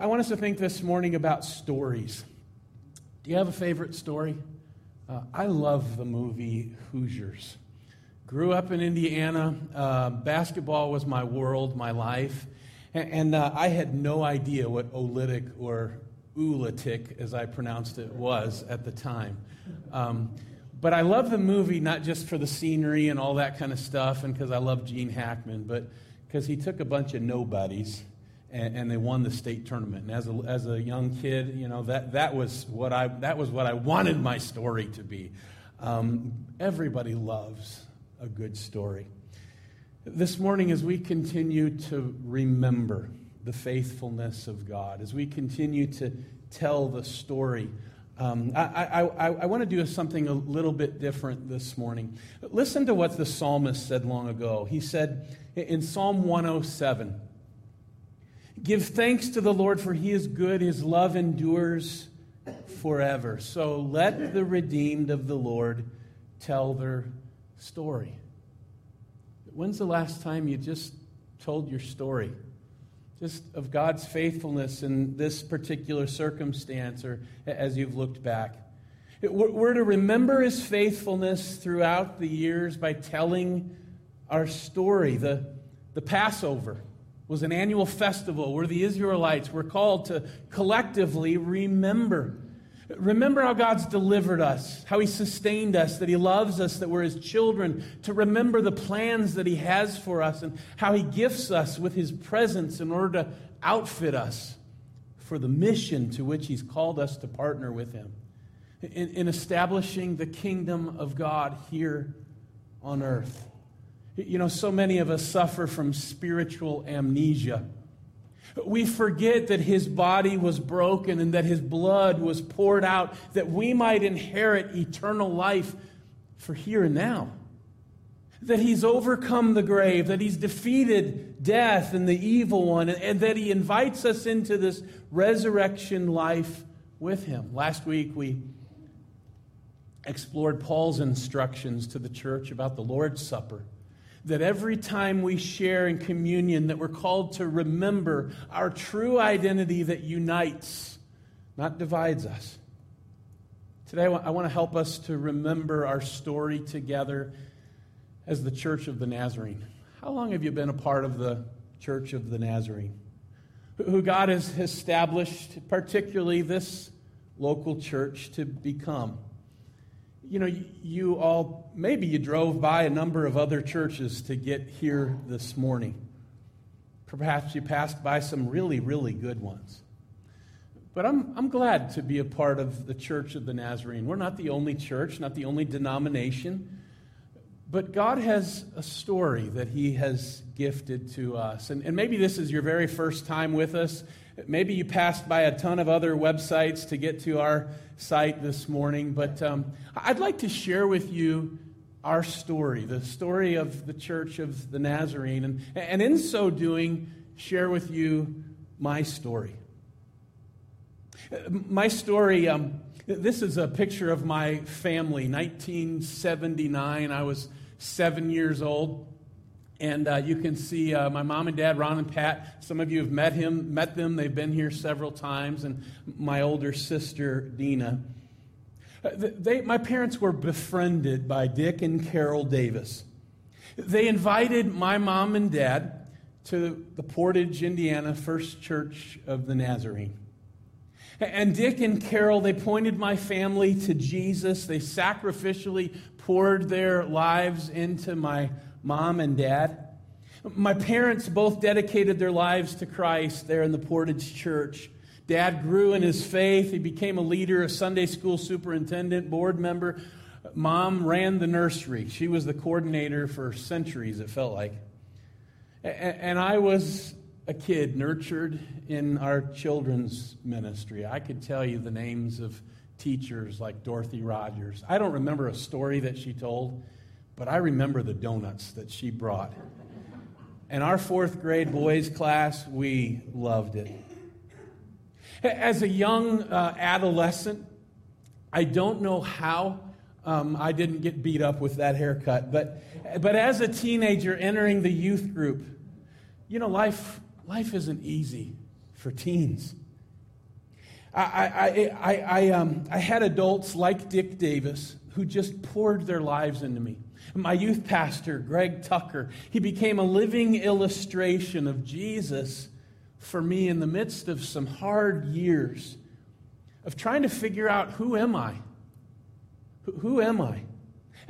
I want us to think this morning about stories. Do you have a favorite story? Uh, I love the movie Hoosiers. Grew up in Indiana. Uh, basketball was my world, my life. And, and uh, I had no idea what olytic or oolitic, as I pronounced it, was at the time. Um, but I love the movie not just for the scenery and all that kind of stuff, and because I love Gene Hackman, but because he took a bunch of nobodies and, and, they won the state tournament. And as a, as a young kid, you know that, that was what I that was what I wanted my story to be. Um, everybody loves a good story. This morning, as we continue to remember the faithfulness of God, as we continue to tell the story um, I, I, I, I want to do something a little bit different this morning. Listen to what the psalmist said long ago. He said in Psalm 107 Give thanks to the Lord, for he is good, his love endures forever. So let the redeemed of the Lord tell their story. When's the last time you just told your story? just of God's faithfulness in this particular circumstance or as you've looked back. We're to remember his faithfulness throughout the years by telling our story. The, the Passover was an annual festival where the Israelites were called to collectively remember Remember how God's delivered us, how He sustained us, that He loves us, that we're His children. To remember the plans that He has for us and how He gifts us with His presence in order to outfit us for the mission to which He's called us to partner with Him in, in establishing the kingdom of God here on earth. You know, so many of us suffer from spiritual amnesia. We forget that his body was broken and that his blood was poured out that we might inherit eternal life for here and now. That he's overcome the grave, that he's defeated death and the evil one, and that he invites us into this resurrection life with him. Last week we explored Paul's instructions to the church about the Lord's Supper that every time we share in communion that we're called to remember our true identity that unites not divides us. Today i want to help us to remember our story together as the church of the nazarene. How long have you been a part of the church of the nazarene? Who god has established particularly this local church to become you know, you all, maybe you drove by a number of other churches to get here this morning. Perhaps you passed by some really, really good ones. But I'm, I'm glad to be a part of the Church of the Nazarene. We're not the only church, not the only denomination, but God has a story that He has gifted to us. And, and maybe this is your very first time with us. Maybe you passed by a ton of other websites to get to our site this morning, but um, I'd like to share with you our story, the story of the Church of the Nazarene, and, and in so doing, share with you my story. My story, um, this is a picture of my family, 1979. I was seven years old. And uh, you can see uh, my mom and dad, Ron and Pat. Some of you have met him, met them. They've been here several times. And my older sister, Dina. Uh, they, my parents were befriended by Dick and Carol Davis. They invited my mom and dad to the Portage, Indiana First Church of the Nazarene. And Dick and Carol, they pointed my family to Jesus. They sacrificially poured their lives into my mom and dad. My parents both dedicated their lives to Christ there in the Portage Church. Dad grew in his faith. He became a leader, a Sunday school superintendent, board member. Mom ran the nursery. She was the coordinator for centuries, it felt like. And I was a kid nurtured in our children's ministry. I could tell you the names of teachers like Dorothy Rogers. I don't remember a story that she told. But I remember the donuts that she brought. And our fourth grade boys class, we loved it. As a young uh, adolescent, I don't know how um, I didn't get beat up with that haircut, but, but as a teenager entering the youth group, you know, life, life isn't easy for teens. I, I, I, I, um, I had adults like Dick Davis who just poured their lives into me. My youth pastor, Greg Tucker, he became a living illustration of Jesus for me in the midst of some hard years of trying to figure out who am I? Who, am I?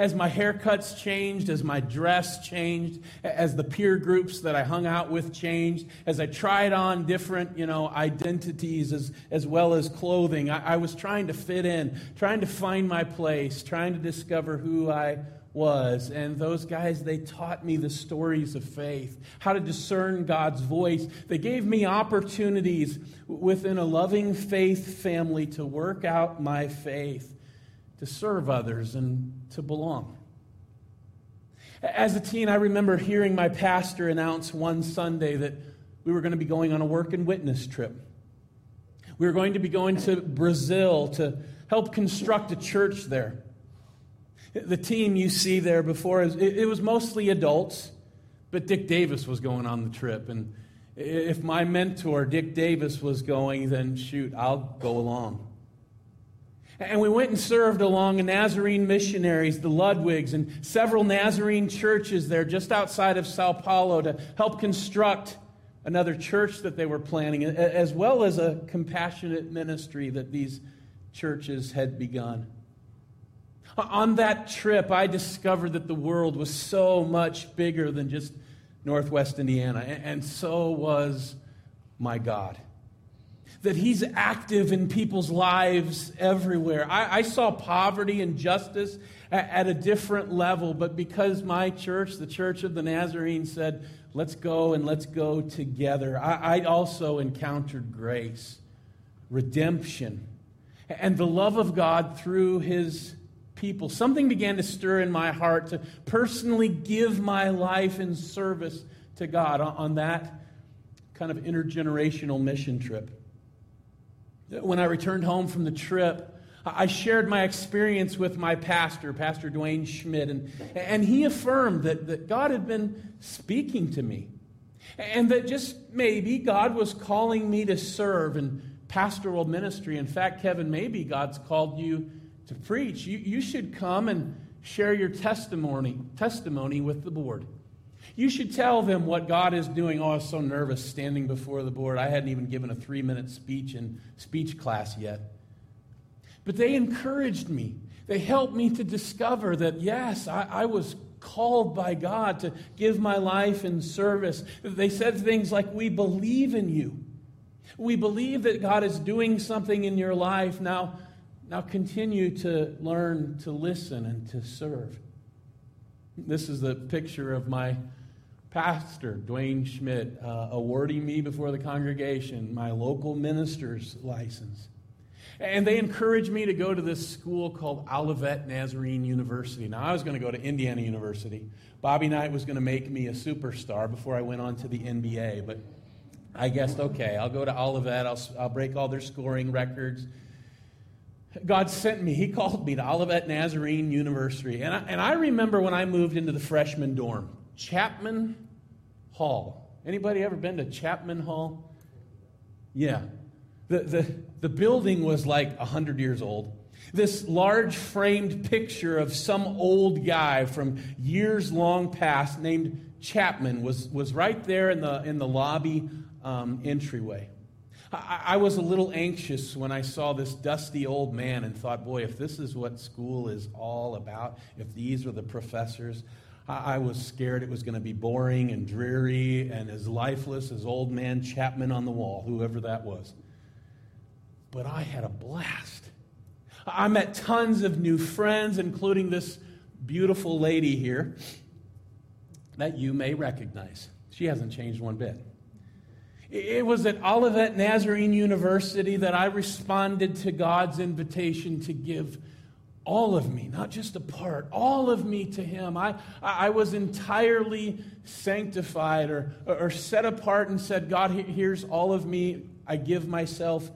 as my haircuts changed, as my dress changed, as the peer groups that I hung out with changed, as I tried on different, you know, identities as, as well as clothing, I, I was trying to fit in, trying to find my place, trying to discover who I was. And those guys, they taught me the stories of faith, how to discern God's voice. They gave me opportunities within a loving faith family to work out my faith to serve others, and to belong. As a teen, I remember hearing my pastor announce one Sunday that we were going to be going on a work and witness trip. We were going to be going to Brazil to help construct a church there. The team you see there before, it was mostly adults, but Dick Davis was going on the trip. And if my mentor, Dick Davis, was going, then shoot, I'll go along. And we went and served along Nazarene missionaries, the Ludwigs, and several Nazarene churches there just outside of Sao Paulo to help construct another church that they were planning, as well as a compassionate ministry that these churches had begun. On that trip, I discovered that the world was so much bigger than just Northwest Indiana, and so was my God that He's active in people's lives everywhere. I, I saw poverty and justice at, at, a different level, but because my church, the Church of the Nazarene, said, let's go and let's go together, I, I also encountered grace, redemption, and the love of God through His people. Something began to stir in my heart to personally give my life in service to God on that kind of intergenerational mission trip. When I returned home from the trip, I shared my experience with my pastor, Pastor Dwayne Schmidt, and, and he affirmed that, that God had been speaking to me. And that just maybe God was calling me to serve in pastoral ministry. In fact, Kevin, maybe God's called you to preach. You, you should come and share your testimony, testimony with the board. You should tell them what God is doing. Oh, I was so nervous standing before the board. I hadn't even given a three minute speech in speech class yet. But they encouraged me. They helped me to discover that, yes, I, I was called by God to give my life in service. They said things like, We believe in you. We believe that God is doing something in your life. Now, now continue to learn to listen and to serve. This is the picture of my pastor, Dwayne Schmidt, uh, awarding me before the congregation my local minister's license. And they encouraged me to go to this school called Olivet Nazarene University. Now, I was going to go to Indiana University. Bobby Knight was going to make me a superstar before I went on to the NBA, but I guessed, okay, I'll go to Olivet, I'll, I'll break all their scoring records. God sent me. He called me to Olivet Nazarene University. And I, and I remember when I moved into the freshman dorm. Chapman Hall. Anybody ever been to Chapman Hall? Yeah. The, the, the building was like 100 years old. This large framed picture of some old guy from years long past named Chapman was, was right there in the, in the lobby um, entryway. I, I was a little anxious when I saw this dusty old man and thought, boy, if this is what school is all about, if these are the professors, I was scared it was going to be boring and dreary and as lifeless as old man Chapman on the wall, whoever that was. But I had a blast. I met tons of new friends, including this beautiful lady here that you may recognize. She hasn't changed one bit. It was at Olivet Nazarene University that I responded to God's invitation to give all of me, not just a part, all of me to Him. I, I was entirely sanctified or, or set apart and said, God, here's all of me. I give myself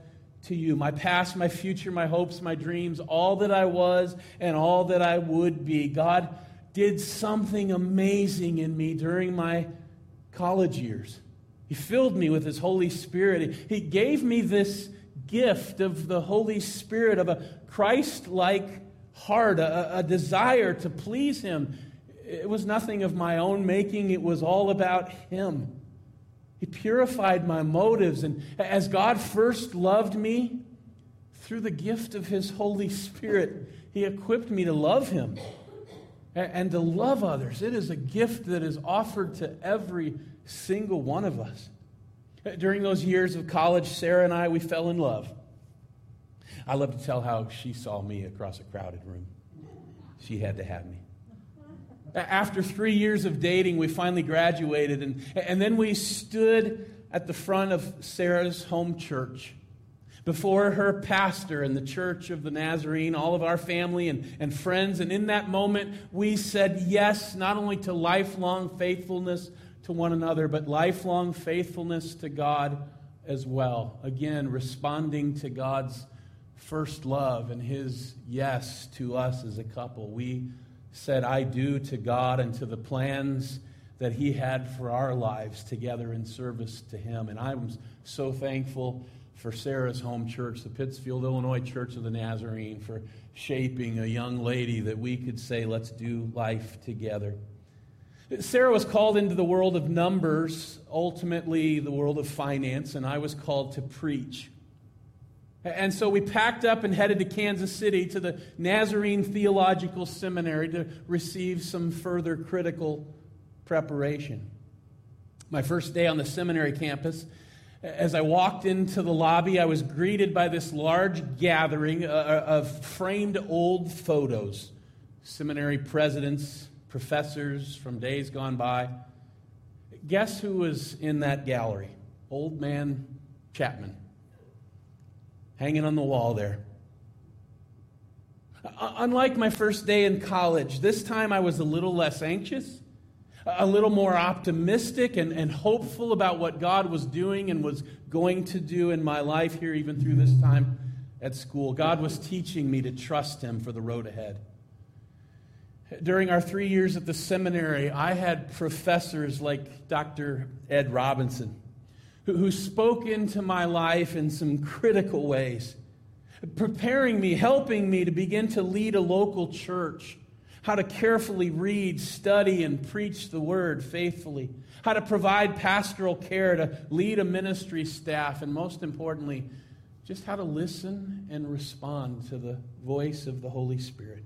to you. My past, my future, my hopes, my dreams, all that I was and all that I would be. God did something amazing in me during my college years. He filled me with His Holy Spirit. He gave me this gift of the Holy Spirit, of a Christ like heart, a, a desire to please Him. It was nothing of my own making, it was all about Him. He purified my motives. And as God first loved me, through the gift of His Holy Spirit, He equipped me to love Him and to love others. It is a gift that is offered to every single one of us. During those years of college, Sarah and I, we fell in love. I love to tell how she saw me across a crowded room. She had to have me. After three years of dating, we finally graduated, and, and then we stood at the front of Sarah's home church before her pastor and the church of the Nazarene, all of our family and, and friends. And in that moment, we said yes, not only to lifelong faithfulness to one another, but lifelong faithfulness to God as well. Again, responding to God's first love and his yes to us as a couple. We said, I do to God and to the plans that He had for our lives together in service to Him. And I'm so thankful for Sarah's home church, the Pittsfield, Illinois Church of the Nazarene, for shaping a young lady that we could say, let's do life together. Sarah was called into the world of numbers, ultimately the world of finance, and I was called to preach. And so we packed up and headed to Kansas City to the Nazarene Theological Seminary to receive some further critical preparation. My first day on the seminary campus, as I walked into the lobby, I was greeted by this large gathering of framed old photos. Seminary presidents, professors from days gone by. Guess who was in that gallery? Old man Chapman hanging on the wall there. Uh, uh, unlike my first day in college, this time I was a little less anxious, a little more optimistic and, and hopeful about what God was doing and was going to do in my life here, even through this time at school. God was teaching me to trust Him for the road ahead. During our three years at the seminary, I had professors like Dr. Ed Robinson who, who spoke into my life in some critical ways, preparing me, helping me to begin to lead a local church, how to carefully read, study, and preach the word faithfully, how to provide pastoral care, to lead a ministry staff, and most importantly, just how to listen and respond to the voice of the Holy Spirit.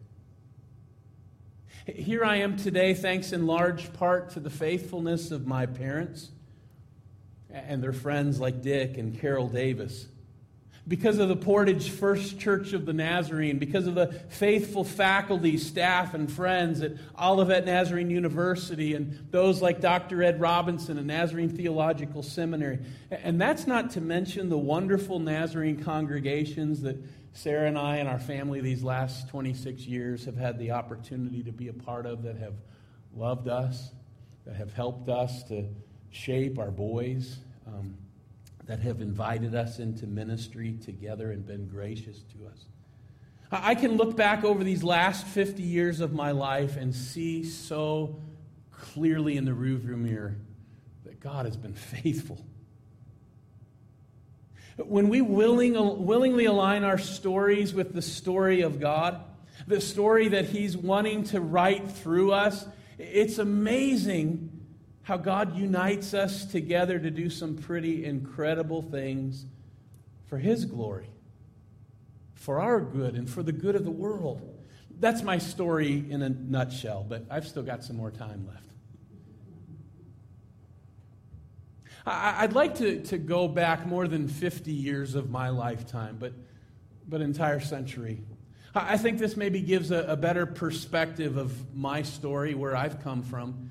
Here I am today, thanks in large part to the faithfulness of my parents and their friends like Dick and Carol Davis. Because of the Portage First Church of the Nazarene, because of the faithful faculty, staff, and friends at Olivet Nazarene University, and those like Dr. Ed Robinson at Nazarene Theological Seminary. And that's not to mention the wonderful Nazarene congregations that Sarah and I and our family these last 26 years have had the opportunity to be a part of that have loved us, that have helped us to shape our boys, um, that have invited us into ministry together and been gracious to us. I can look back over these last 50 years of my life and see so clearly in the rearview mirror that God has been faithful. When we willing, willingly align our stories with the story of God, the story that He's wanting to write through us, it's amazing how God unites us together to do some pretty incredible things for His glory, for our good, and for the good of the world. That's my story in a nutshell, but I've still got some more time left. I'd like to, to go back more than 50 years of my lifetime, but, but entire century. I think this maybe gives a, a better perspective of my story, where I've come from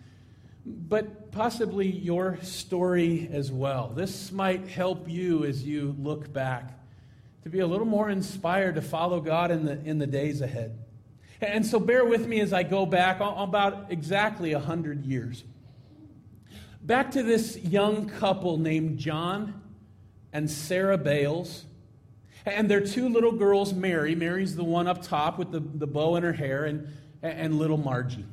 but possibly your story as well. This might help you as you look back to be a little more inspired to follow God in the, in the days ahead. And so bear with me as I go back about exactly 100 years. Back to this young couple named John and Sarah Bales. And their two little girls, Mary. Mary's the one up top with the, the bow in her hair, and, and little Margie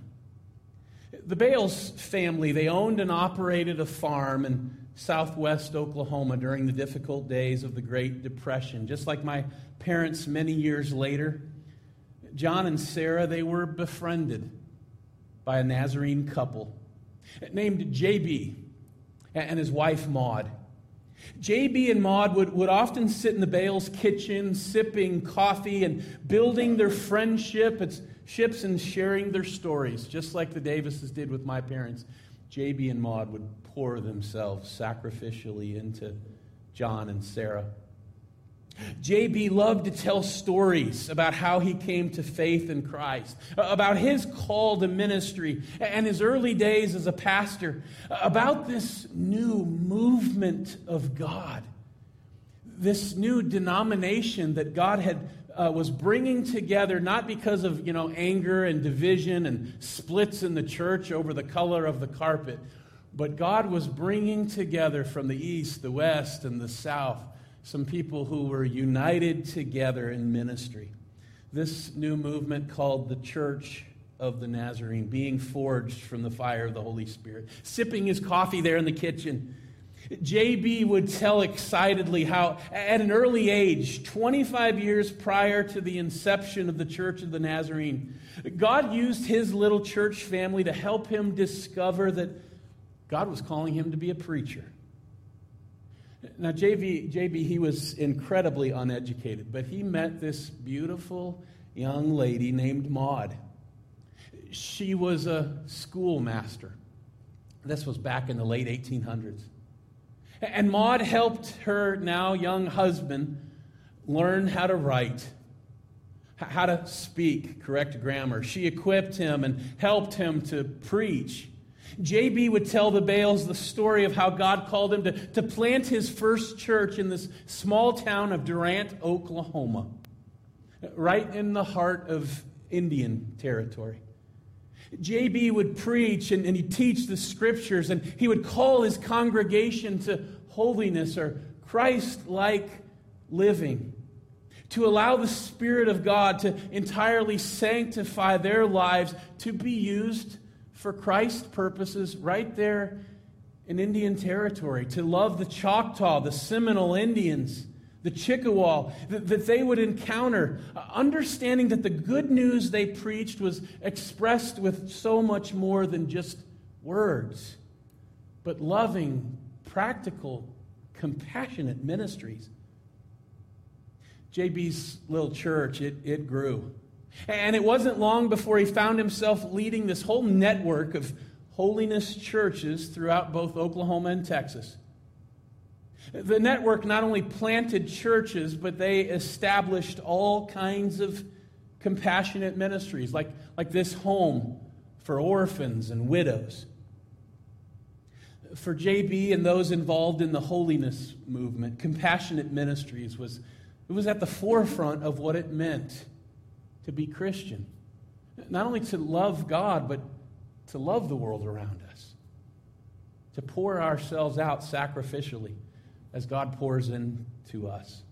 the Bales family, they owned and operated a farm, in southwest Oklahoma during the difficult days of the Great Depression. Just like my parents many years later, John and Sarah, they were befriended by a Nazarene couple named J.B. and his wife Maud. J.B. and Maud would, would often sit in the Bales kitchen, sipping coffee and building their friendship, ships and sharing their stories, just like the Davises did with my parents. J.B. and Maud would pour themselves sacrificially into John and Sarah. JB loved to tell stories about how he came to faith in Christ, about his call to ministry and his early days as a pastor, about this new movement of God, this new denomination that God had uh, was bringing together not because of you know anger and division and splits in the church over the color of the carpet, but God was bringing together from the east, the west, and the south some people who were united together in ministry. This new movement called the Church of the Nazarene, being forged from the fire of the Holy Spirit, sipping his coffee there in the kitchen. JB would tell excitedly how, at an early age, 25 years prior to the inception of the Church of the Nazarene, God used his little church family to help him discover that God was calling him to be a preacher. Now, JB, JB, he was incredibly uneducated, but he met this beautiful young lady named Maud. She was a schoolmaster. This was back in the late 1800s. And Maud helped her now young husband learn how to write, how to speak correct grammar. She equipped him and helped him to preach. JB would tell the Bales the story of how God called him to, to plant his first church in this small town of Durant, Oklahoma, right in the heart of Indian territory. JB would preach and, and he'd teach the scriptures, and he would call his congregation to holiness or Christ like living, to allow the Spirit of God to entirely sanctify their lives to be used for Christ's purposes right there in Indian territory, to love the Choctaw, the Seminole Indians, the Chippewa, that, that they would encounter, uh, understanding that the good news they preached was expressed with so much more than just words, but loving, practical, compassionate ministries. JB's little church, it, it grew. And it wasn't long before he found himself leading this whole network of holiness churches throughout both Oklahoma and Texas. The network not only planted churches, but they established all kinds of compassionate ministries, like, like this home for orphans and widows. For JB and those involved in the holiness movement, compassionate ministries was, it was at the forefront of what it meant to be Christian. Not only to love God, but to love the world around us. To pour ourselves out sacrificially as God pours into us.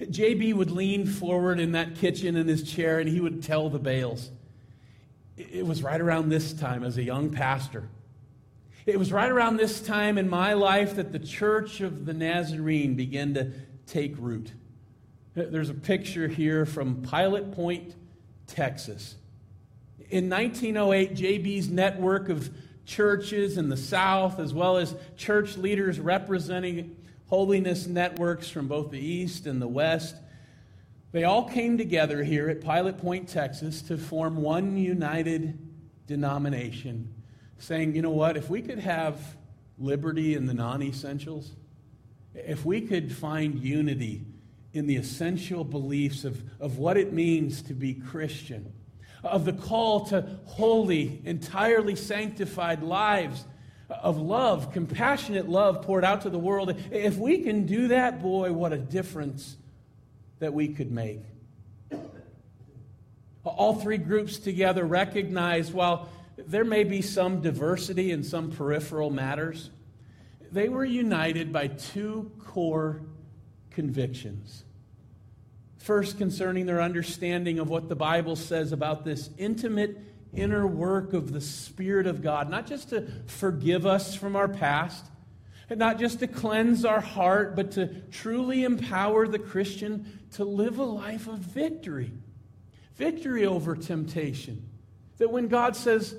JB would lean forward in that kitchen in his chair and he would tell the Bales. It was right around this time as a young pastor. It was right around this time in my life that the Church of the Nazarene began to take root. There's a picture here from Pilot Point, Texas. In 1908, JB's network of churches in the South, as well as church leaders representing holiness networks from both the East and the West, they all came together here at Pilot Point, Texas, to form one united denomination, saying, you know what, if we could have liberty in the non essentials, if we could find unity in the essential beliefs of, of what it means to be Christian, of the call to holy, entirely sanctified lives, of love, compassionate love poured out to the world. If we can do that, boy, what a difference that we could make. All three groups together recognize while there may be some diversity in some peripheral matters, they were united by two core convictions First, concerning their understanding of what the Bible says about this intimate inner work of the Spirit of God, not just to forgive us from our past, and not just to cleanse our heart, but to truly empower the Christian to live a life of victory. Victory over temptation. That when God says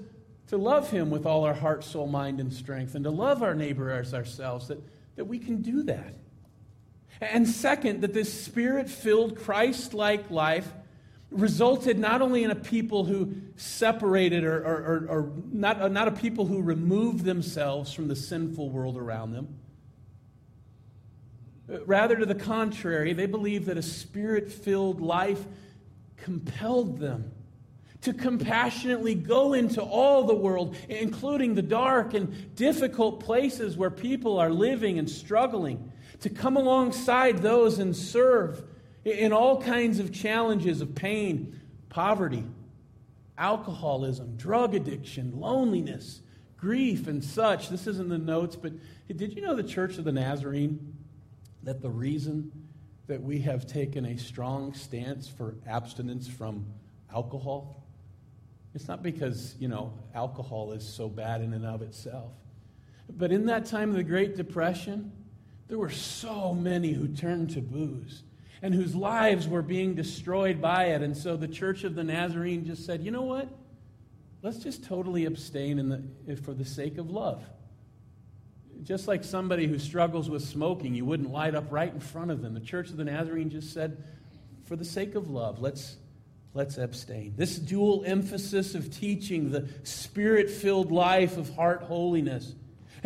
to love Him with all our heart, soul, mind, and strength, and to love our neighbor as ourselves, that, that we can do that. And second, that this spirit filled, Christ like life resulted not only in a people who separated or, or, or, or not, uh, not a people who removed themselves from the sinful world around them. Rather, to the contrary, they believed that a spirit filled life compelled them to compassionately go into all the world, including the dark and difficult places where people are living and struggling, to come alongside those and serve in all kinds of challenges of pain, poverty, alcoholism, drug addiction, loneliness, grief, and such. This isn't the notes, but did you know the Church of the Nazarene? That the reason that we have taken a strong stance for abstinence from alcohol, it's not because, you know, alcohol is so bad in and of itself. But in that time of the Great Depression, there were so many who turned to booze and whose lives were being destroyed by it. And so the Church of the Nazarene just said, you know what? Let's just totally abstain the, for the sake of love. Just like somebody who struggles with smoking, you wouldn't light up right in front of them. The Church of the Nazarene just said, for the sake of love, let's, let's abstain. This dual emphasis of teaching the spirit filled life of heart holiness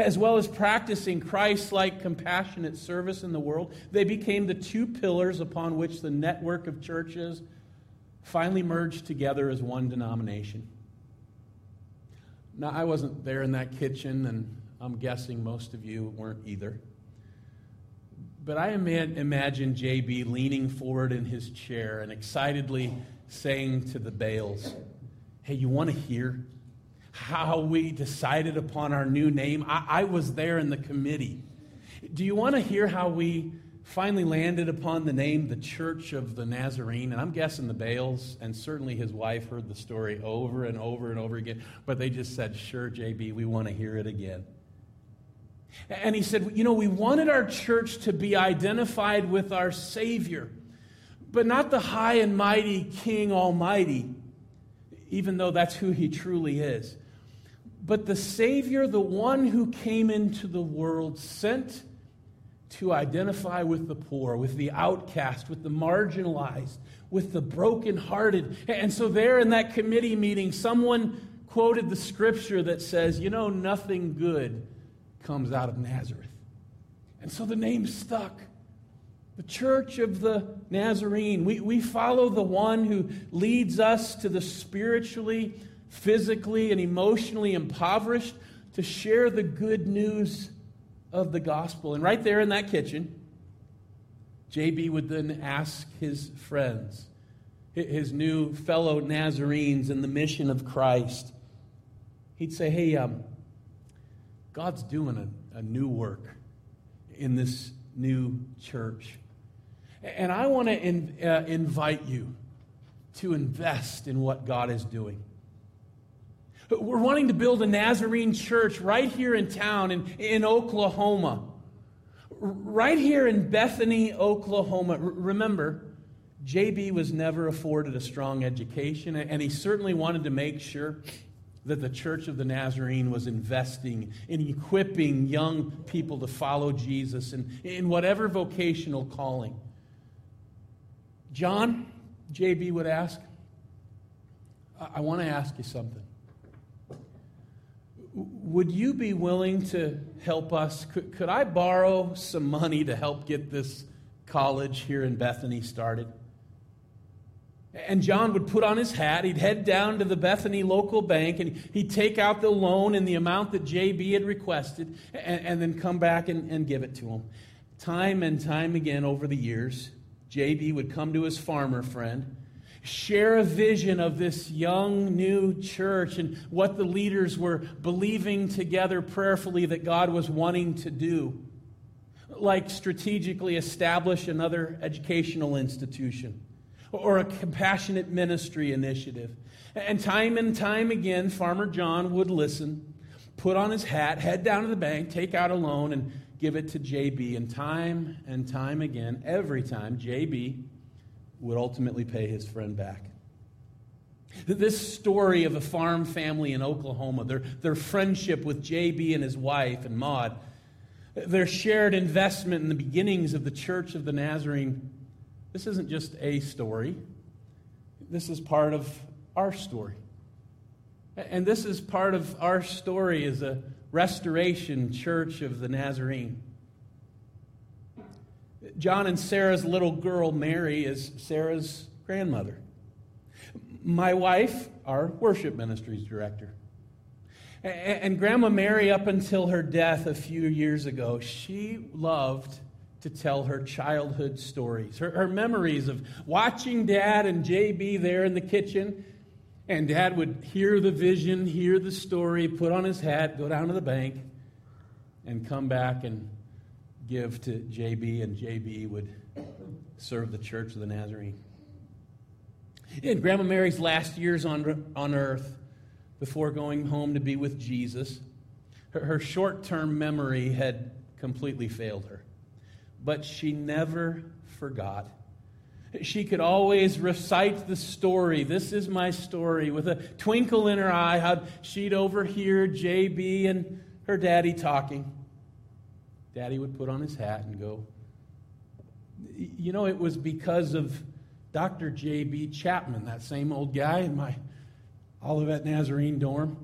as well as practicing Christ like compassionate service in the world, they became the two pillars upon which the network of churches finally merged together as one denomination. Now, I wasn't there in that kitchen, and I'm guessing most of you weren't either. But I imagine JB leaning forward in his chair and excitedly saying to the Bales, Hey, you want to hear? How we decided upon our new name. I, I was there in the committee. Do you want to hear how we finally landed upon the name the Church of the Nazarene? And I'm guessing the Bales and certainly his wife heard the story over and over and over again, but they just said, Sure, JB, we want to hear it again. And he said, You know, we wanted our church to be identified with our Savior, but not the high and mighty King Almighty, even though that's who he truly is but the Savior, the one who came into the world, sent to identify with the poor, with the outcast, with the marginalized, with the brokenhearted. And so, there in that committee meeting, someone quoted the scripture that says, You know, nothing good comes out of Nazareth. And so the name stuck. The Church of the Nazarene. We, we follow the one who leads us to the spiritually physically and emotionally impoverished to share the good news of the gospel. And right there in that kitchen, JB would then ask his friends, his new fellow Nazarenes in the mission of Christ, he'd say, Hey, um, God's doing a, a new work in this new church. And I want to in, uh, invite you to invest in what God is doing. We're wanting to build a Nazarene church right here in town in, in Oklahoma. Right here in Bethany, Oklahoma. R- remember, JB was never afforded a strong education, and he certainly wanted to make sure that the Church of the Nazarene was investing in equipping young people to follow Jesus and in whatever vocational calling. John, JB would ask, I, I want to ask you something would you be willing to help us? Could, could I borrow some money to help get this college here in Bethany started? And John would put on his hat, he'd head down to the Bethany local bank, and he'd take out the loan in the amount that JB had requested, and, and then come back and, and give it to him. Time and time again over the years, JB would come to his farmer friend share a vision of this young new church and what the leaders were believing together prayerfully that God was wanting to do. Like strategically establish another educational institution, or a compassionate ministry initiative. And time and time again, Farmer John would listen, put on his hat, head down to the bank, take out a loan, and give it to JB. And time and time again, every time, JB would ultimately pay his friend back. This story of a farm family in Oklahoma, their, their friendship with JB and his wife and Maud, their shared investment in the beginnings of the Church of the Nazarene, this isn't just a story. This is part of our story. And this is part of our story as a restoration church of the Nazarene. John and Sarah's little girl, Mary, is Sarah's grandmother. My wife, our worship ministries director. And Grandma Mary, up until her death a few years ago, she loved to tell her childhood stories, her, her memories of watching Dad and JB there in the kitchen. And Dad would hear the vision, hear the story, put on his hat, go down to the bank, and come back and give to JB, and JB would serve the Church of the Nazarene. In Grandma Mary's last years on, on earth, before going home to be with Jesus, her, her short term memory had completely failed her. But she never forgot. She could always recite the story. This is my story with a twinkle in her eye, how she'd overhear JB and her daddy talking. Daddy would put on his hat and go. You know, it was because of Dr. J.B. Chapman, that same old guy in my Olivet Nazarene dorm.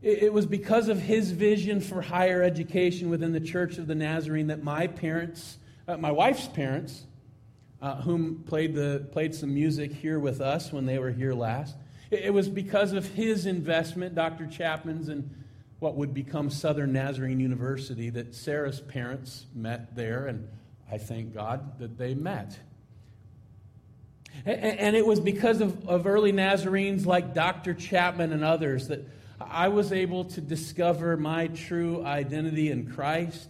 It was because of his vision for higher education within the Church of the Nazarene that my parents, uh, my wife's parents, uh, whom played, the, played some music here with us when they were here last, it was because of his investment, Dr. Chapman's, and what would become Southern Nazarene University that Sarah's parents met there, and I thank God that they met. And it was because of, of early Nazarenes like Dr. Chapman and others that I was able to discover my true identity in Christ,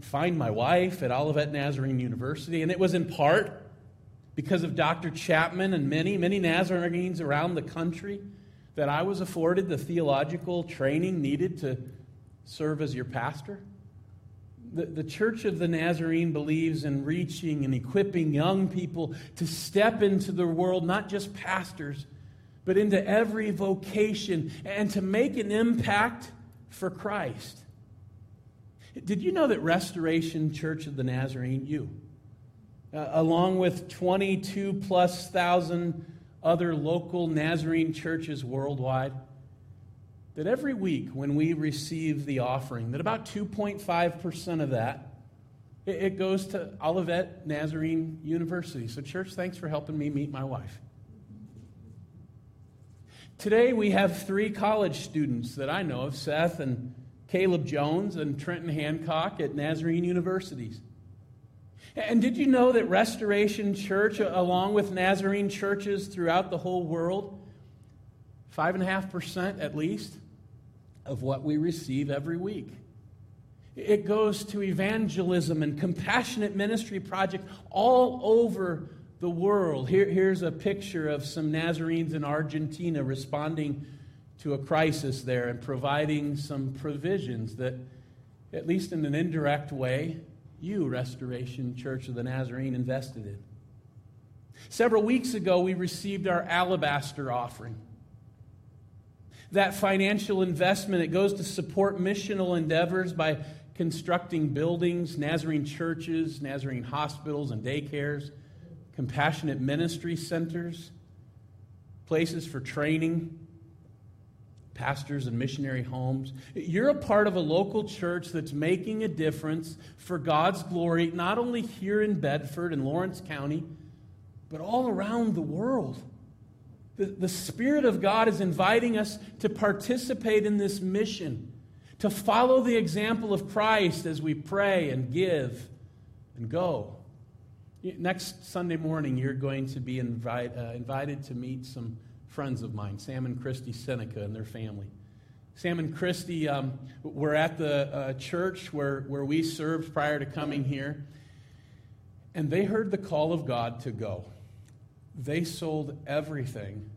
find my wife at Olivet Nazarene University. And it was in part because of Dr. Chapman and many, many Nazarenes around the country that I was afforded the theological training needed to serve as your pastor? The, the Church of the Nazarene believes in reaching and equipping young people to step into the world, not just pastors, but into every vocation and to make an impact for Christ. Did you know that Restoration Church of the Nazarene, you, uh, along with 22 plus thousand other local Nazarene churches worldwide, that every week when we receive the offering, that about 2.5% of that, it goes to Olivet Nazarene University. So, church, thanks for helping me meet my wife. Today, we have three college students that I know of Seth and Caleb Jones and Trenton Hancock at Nazarene Universities. And did you know that Restoration Church, along with Nazarene churches throughout the whole world, 5.5% at least of what we receive every week? It goes to evangelism and compassionate ministry projects all over the world. Here, here's a picture of some Nazarenes in Argentina responding to a crisis there and providing some provisions that, at least in an indirect way, you, Restoration Church of the Nazarene, invested in. Several weeks ago, we received our alabaster offering. That financial investment, it goes to support missional endeavors by constructing buildings, Nazarene churches, Nazarene hospitals and daycares, compassionate ministry centers, places for training, pastors and missionary homes. You're a part of a local church that's making a difference for God's glory, not only here in Bedford and Lawrence County, but all around the world. The, the Spirit of God is inviting us to participate in this mission, to follow the example of Christ as we pray and give and go. Next Sunday morning, you're going to be invite, uh, invited to meet some friends of mine, Sam and Christy Seneca and their family. Sam and Christy um, were at the uh, church where, where we served prior to coming here. And they heard the call of God to go. They sold everything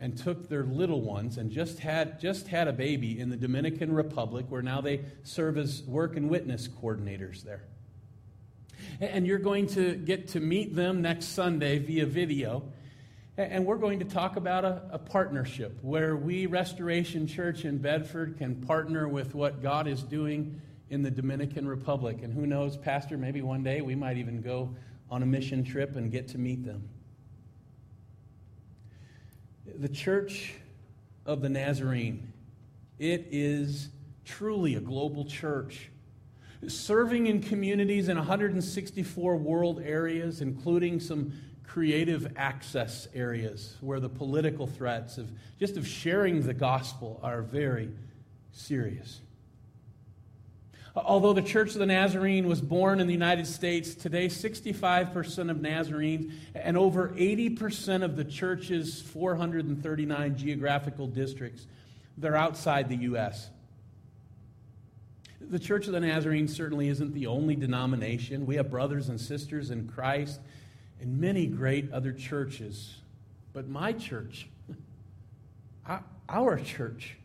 and took their little ones and just had, just had a baby in the Dominican Republic, where now they serve as work and witness coordinators there. And you're going to get to meet them next Sunday via video. And we're going to talk about a, a, partnership where we, Restoration Church in Bedford, can partner with what God is doing in the Dominican Republic. And who knows, Pastor, maybe one day we might even go on a mission trip and get to meet them. The Church of the Nazarene, it is truly a global church serving in communities in 164 world areas, including some creative access areas where the political threats of just of sharing the gospel are very serious. Although the Church of the Nazarene was born in the United States, today 65% of Nazarenes and over 80% of the church's 439 geographical districts, they're outside the U.S. The Church of the Nazarene certainly isn't the only denomination. We have brothers and sisters in Christ in many great other churches. But my church, our church,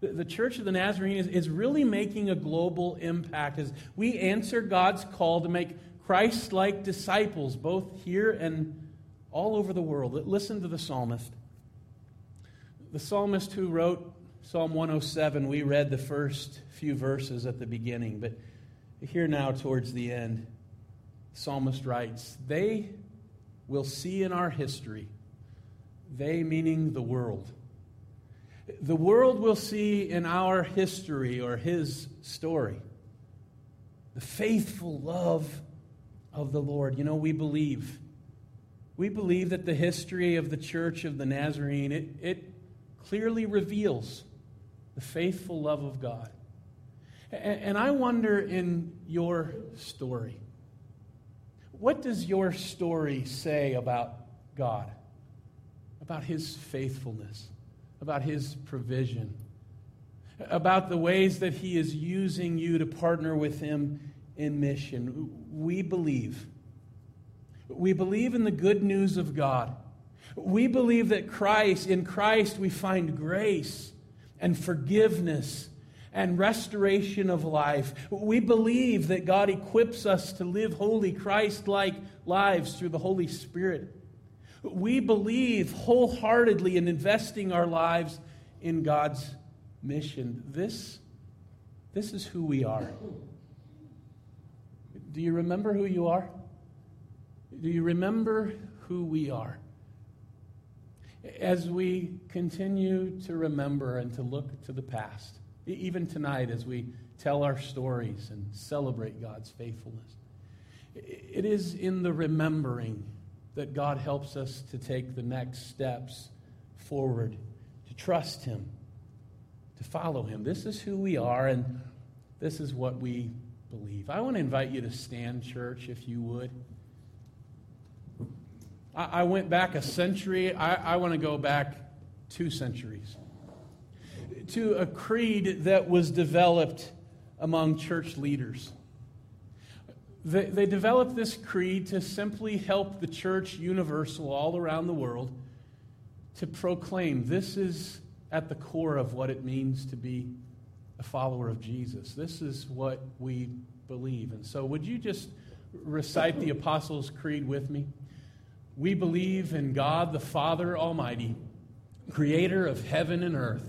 the Church of the Nazarene is, is really making a global impact as we answer God's call to make Christ like disciples, both here and all over the world. Listen to the psalmist. The psalmist who wrote Psalm 107, we read the first few verses at the beginning, but here now towards the end, psalmist writes, They will see in our history, they meaning the world. The world will see in our history or his story the faithful love of the Lord. You know, we believe. We believe that the history of the Church of the Nazarene, it, it clearly reveals the faithful love of God. And I wonder in your story, what does your story say about God, about His faithfulness, about His provision, about the ways that He is using you to partner with Him in mission? We believe. We believe in the good news of God. We believe that Christ, in Christ, we find grace and forgiveness and restoration of life. We believe that God equips us to live holy, Christ like lives through the Holy Spirit. We believe wholeheartedly in investing our lives in God's mission. This, this is who we are. Do you remember who you are? Do you remember who we are? as we continue to remember and to look to the past, even tonight as we tell our stories and celebrate God's faithfulness, it is in the remembering that God helps us to take the next steps forward, to trust Him, to follow Him. This is who we are, and this is what we believe. I want to invite you to stand, church, if you would. I, went back a century. I, I want to go back two centuries to a creed that was developed among church leaders. They, they, developed this creed to simply help the church universal all around the world to proclaim this is at the core of what it means to be a follower of Jesus. This is what we believe. And so, would you just recite the Apostles' Creed with me? We believe in God the Father Almighty, creator of heaven and earth,